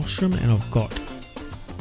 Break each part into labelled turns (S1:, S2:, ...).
S1: And I've got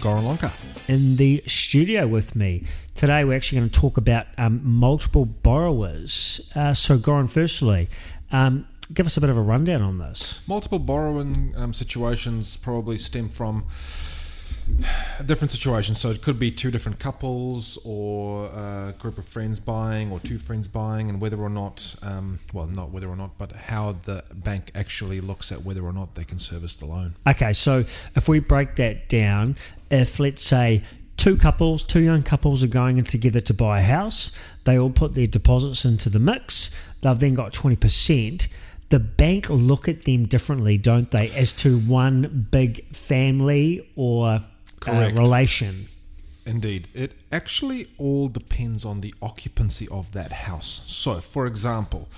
S2: Goran Lonka.
S1: in the studio with me. Today, we're actually going to talk about um, multiple borrowers. Uh, so, Goran, firstly, um, give us a bit of a rundown on this.
S2: Multiple borrowing um, situations probably stem from different situations. So it could be two different couples, or a group of friends buying, or two friends buying, and whether or not, um, well, not whether or not, but how the bank actually looks at whether or not they can service the loan.
S1: Okay, so if we break that down, if let's say two couples, two young couples are going in together to buy a house, they all put their deposits into the mix, they've then got 20%. The bank look at them differently, don't they, as to one big family or uh, relation?
S2: Indeed. It actually all depends on the occupancy of that house. So, for example,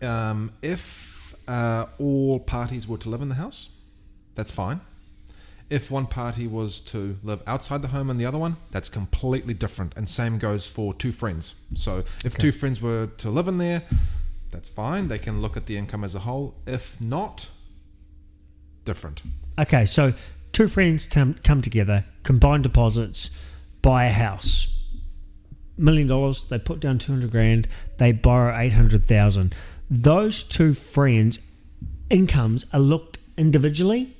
S2: um, if uh, all parties were to live in the house, that's fine. If one party was to live outside the home and the other one, that's completely different. And same goes for two friends. So, if two friends were to live in there, that's fine. They can look at the income as a whole. If not, different.
S1: Okay, so two friends tam- come together, combine deposits, buy a house. Million dollars, they put down 200 grand, they borrow 800,000. Those two friends' incomes are looked individually,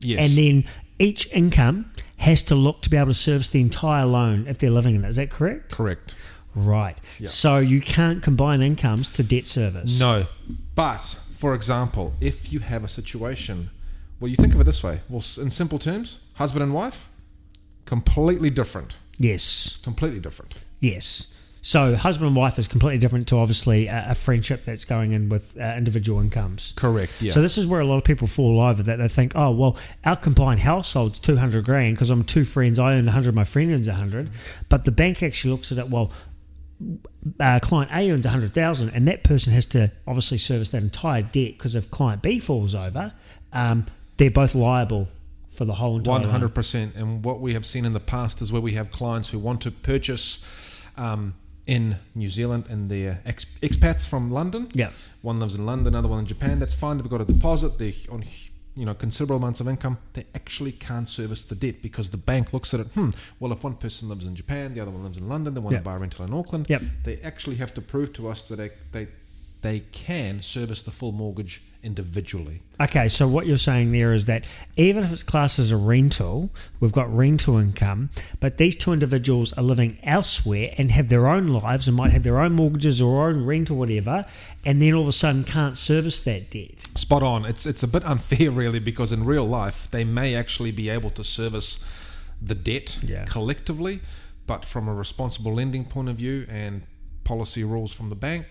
S2: Yes.
S1: and then each income has to look to be able to service the entire loan if they're living in it. Is that correct?
S2: correct.
S1: Right. So you can't combine incomes to debt service.
S2: No. But, for example, if you have a situation, well, you think of it this way. Well, in simple terms, husband and wife, completely different.
S1: Yes.
S2: Completely different.
S1: Yes. So husband and wife is completely different to obviously a, a friendship that's going in with uh, individual incomes.
S2: Correct, yeah.
S1: So this is where a lot of people fall over that they think, oh well, our combined household's two hundred grand because I'm two friends, I earn hundred, my friend earns hundred, but the bank actually looks at it well. Uh, client A earns hundred thousand, and that person has to obviously service that entire debt because if client B falls over, um, they're both liable for the whole entire.
S2: Hundred percent. And what we have seen in the past is where we have clients who want to purchase um, in New Zealand and they're ex- expats from London.
S1: Yeah.
S2: One lives in London, another one in Japan. That's fine. They've got a deposit. They're on you know considerable amounts of income. They actually can't service the debt because the bank looks at it. Hmm. Well, if one person lives in Japan, the other one lives in London. They want
S1: Yeah.
S2: to buy a rental in Auckland.
S1: Yep.
S2: They actually have to prove to us that they they, they can service the full mortgage individually.
S1: Okay, so what you're saying there is that even if it's classed as a rental, we've got rental income, but these two individuals are living elsewhere and have their own lives and might have their own mortgages or own rent or whatever, and then all of a sudden can't service that debt.
S2: Spot on. It's it's a bit unfair, really, because in real life they may actually be able to service the debt
S1: Yeah.
S2: collectively, but from a responsible lending point of view and policy rules from the bank,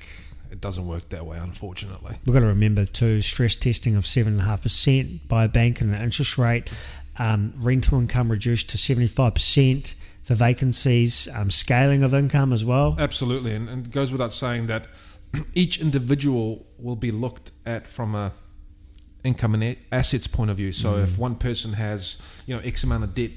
S2: it doesn't work that way, unfortunately.
S1: We've got to remember too stress testing of seven and a half percent by a bank and an interest rate, um, rental income reduced to seventy five percent for vacancies, um, scaling of income as well.
S2: Absolutely, and, and it goes without saying that each individual will be looked at from a income and assets point of view. So if one person has you know X amount of debt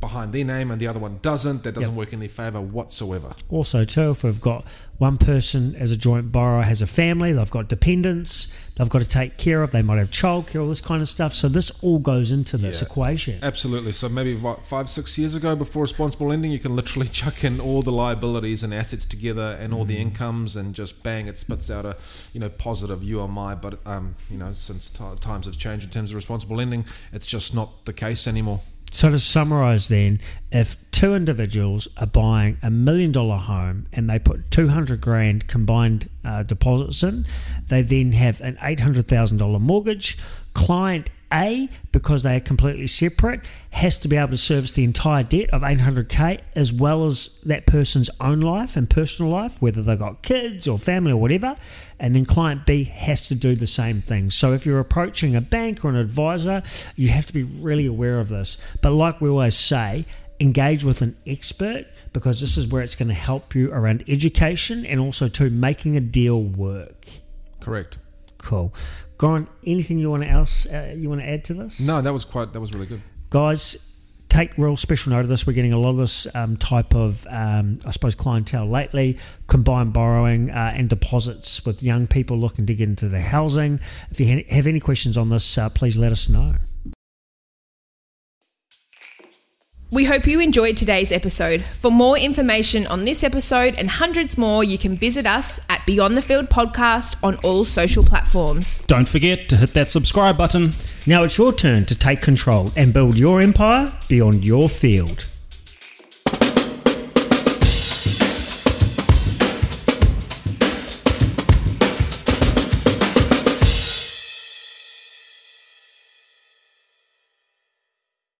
S2: behind their name and the other one doesn't, that doesn't
S1: Yep.
S2: work in their favour whatsoever.
S1: Also, too, if we've got one person as a joint borrower has a family, they've got dependents, they've got to take care of, they might have childcare, all this kind of stuff. So this all goes into this
S2: Yeah.
S1: equation.
S2: Absolutely. So maybe what, five, six years ago, before responsible lending, you can literally chuck in all the liabilities and assets together and all
S1: Mm.
S2: the incomes, and just bang, it spits out a you know positive UMI. But um, you know, since t- times have changed in terms of responsible lending, it's just not the case anymore.
S1: So to summarise, then, if two individuals are buying a million dollar home and they put two hundred grand combined uh, deposits in, they then have an eight hundred thousand dollar mortgage. Client A, because they are completely separate, has to be able to service the entire debt of eight hundred k as well as that person's own life and personal life, whether they've got kids or family or whatever. And then client B has to do the same thing. So if you're approaching a bank or an advisor, you have to be really aware of this. But like we always say, engage with an expert because this is where it's going to help you around education and also to making a deal work.
S2: Correct.
S1: Cool. Goran, anything you want to else uh, you want to add to this?
S2: No, that was quite. That was really good.
S1: guys take real special note of this we're getting a lot of this um, type of um, i suppose clientele lately combined borrowing uh, and deposits with young people looking to get into the housing if you ha- have any questions on this uh, please let us know
S3: We hope you enjoyed today's episode. For more information on this episode and hundreds more, you can visit us at Beyond the Field Podcast on all social platforms.
S4: Don't forget to hit that subscribe button.
S1: now it's your turn to take control and build your empire beyond your field